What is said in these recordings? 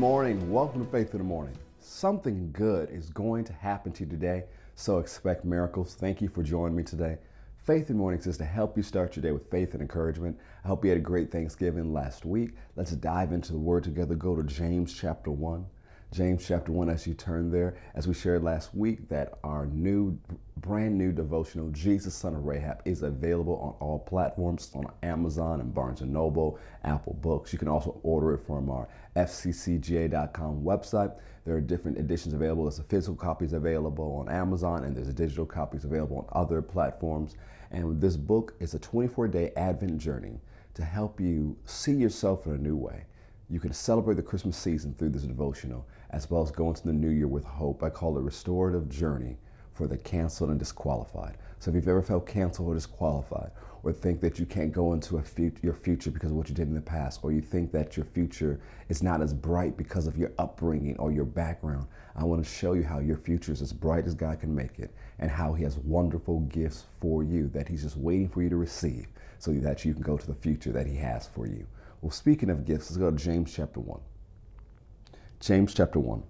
morning. Welcome to Faith in the Morning. Something good is going to happen to you today, so expect miracles. Thank you for joining me today. Faith in Mornings is to help you start your day with faith and encouragement. I hope you had a great Thanksgiving last week. Let's dive into the Word together. Go to James chapter 1. James chapter 1 as you turn there. As we shared last week, that our new, brand new devotional, Jesus, Son of Rahab, is available on all platforms on Amazon and Barnes & Noble, Apple Books. You can also order it from our fccga.com website. There are different editions available. There's a physical copies available on Amazon, and there's a digital copies available on other platforms. And this book is a 24-day Advent journey to help you see yourself in a new way. You can celebrate the Christmas season through this devotional, as well as go into the new year with hope. I call it a restorative journey for the canceled and disqualified. So if you've ever felt canceled or disqualified, or think that you can't go into a fut- your future because of what you did in the past, or you think that your future is not as bright because of your upbringing or your background, I want to show you how your future is as bright as God can make it, and how He has wonderful gifts for you that He's just waiting for you to receive so that you can go to the future that He has for you. Well, speaking of gifts, let's go to James chapter 1. James chapter 1.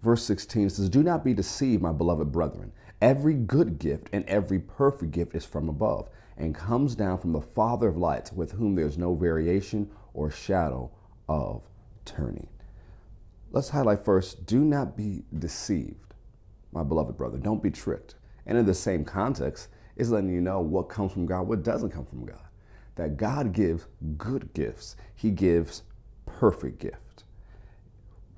Verse 16 says, Do not be deceived, my beloved brethren. Every good gift and every perfect gift is from above and comes down from the Father of lights, with whom there is no variation or shadow of turning. Let's highlight first do not be deceived, my beloved brother. Don't be tricked. And in the same context, is letting you know what comes from God, what doesn't come from God that God gives good gifts, He gives perfect gift.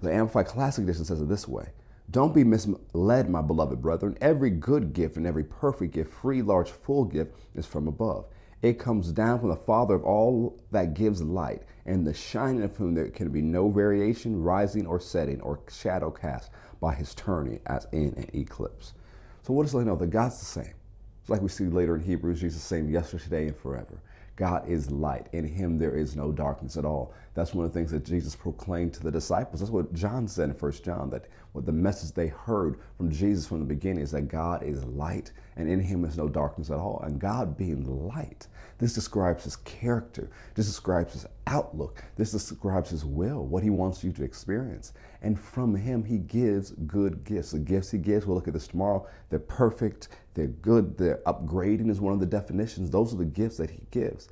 The Amplified Classic Edition says it this way Don't be misled, my beloved brethren. Every good gift and every perfect gift, free, large, full gift, is from above. It comes down from the Father of all that gives light, and the shining of whom there can be no variation, rising or setting, or shadow cast by his turning as in an eclipse. So, what does it know? That God's the same. It's like we see later in Hebrews, Jesus the same yesterday, today, and forever. God is light. In him there is no darkness at all. That's one of the things that Jesus proclaimed to the disciples. That's what John said in 1 John, that what the message they heard from Jesus from the beginning is that God is light and in him is no darkness at all. And God being light, this describes his character. This describes his outlook. This describes his will, what he wants you to experience. And from him, he gives good gifts. The gifts he gives, we'll look at this tomorrow. They're perfect, they're good, they're upgrading, is one of the definitions. Those are the gifts that he gives.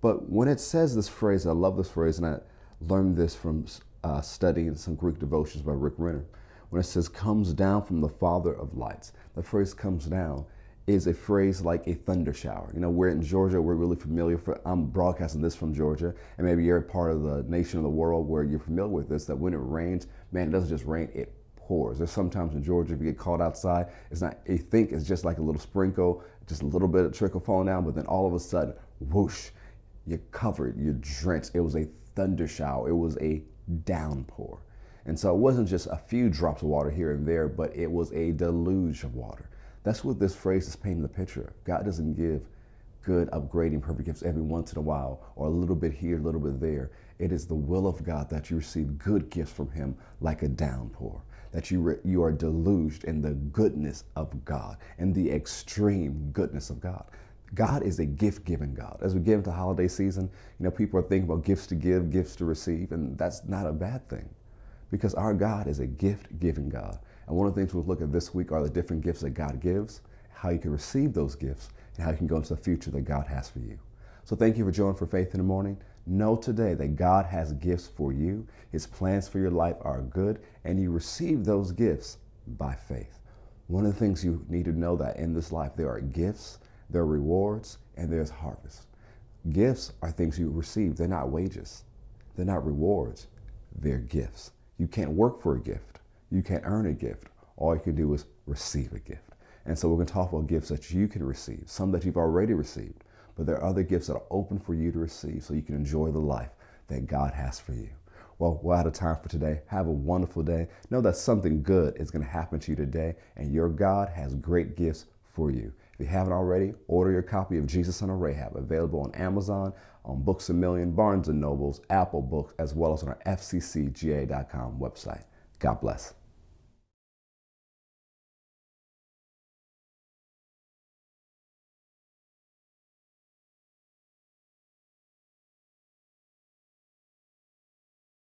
But when it says this phrase, I love this phrase, and I learned this from uh, studying some Greek devotions by Rick Renner. When it says comes down from the Father of lights, the phrase comes down is a phrase like a thunder shower. You know, we're in Georgia, we're really familiar. For, I'm broadcasting this from Georgia, and maybe you're a part of the nation of the world where you're familiar with this. That when it rains, man, it doesn't just rain; it pours. There's sometimes in Georgia, if you get caught outside, it's not. You think it's just like a little sprinkle, just a little bit of trickle falling down, but then all of a sudden, whoosh, you're covered, you're drenched. It was a thunder shower. It was a downpour. And so it wasn't just a few drops of water here and there, but it was a deluge of water. That's what this phrase is painting the picture. God doesn't give good, upgrading, perfect gifts every once in a while or a little bit here, a little bit there. It is the will of God that you receive good gifts from Him like a downpour, that you, re- you are deluged in the goodness of God and the extreme goodness of God. God is a gift giving God. As we get into holiday season, you know, people are thinking about gifts to give, gifts to receive, and that's not a bad thing because our God is a gift giving God. And one of the things we'll look at this week are the different gifts that God gives, how you can receive those gifts, and how you can go into the future that God has for you. So thank you for joining for Faith in the Morning. Know today that God has gifts for you. His plans for your life are good, and you receive those gifts by faith. One of the things you need to know that in this life there are gifts, there are rewards, and there's harvest. Gifts are things you receive. They're not wages. They're not rewards. They're gifts. You can't work for a gift. You can't earn a gift. All you can do is receive a gift. And so we're going to talk about gifts that you can receive, some that you've already received, but there are other gifts that are open for you to receive so you can enjoy the life that God has for you. Well, we're out of time for today. Have a wonderful day. Know that something good is going to happen to you today, and your God has great gifts for you. If you haven't already, order your copy of Jesus Son of Rahab, available on Amazon, on Books a Million, Barnes and Nobles, Apple Books, as well as on our fccga.com website. God bless.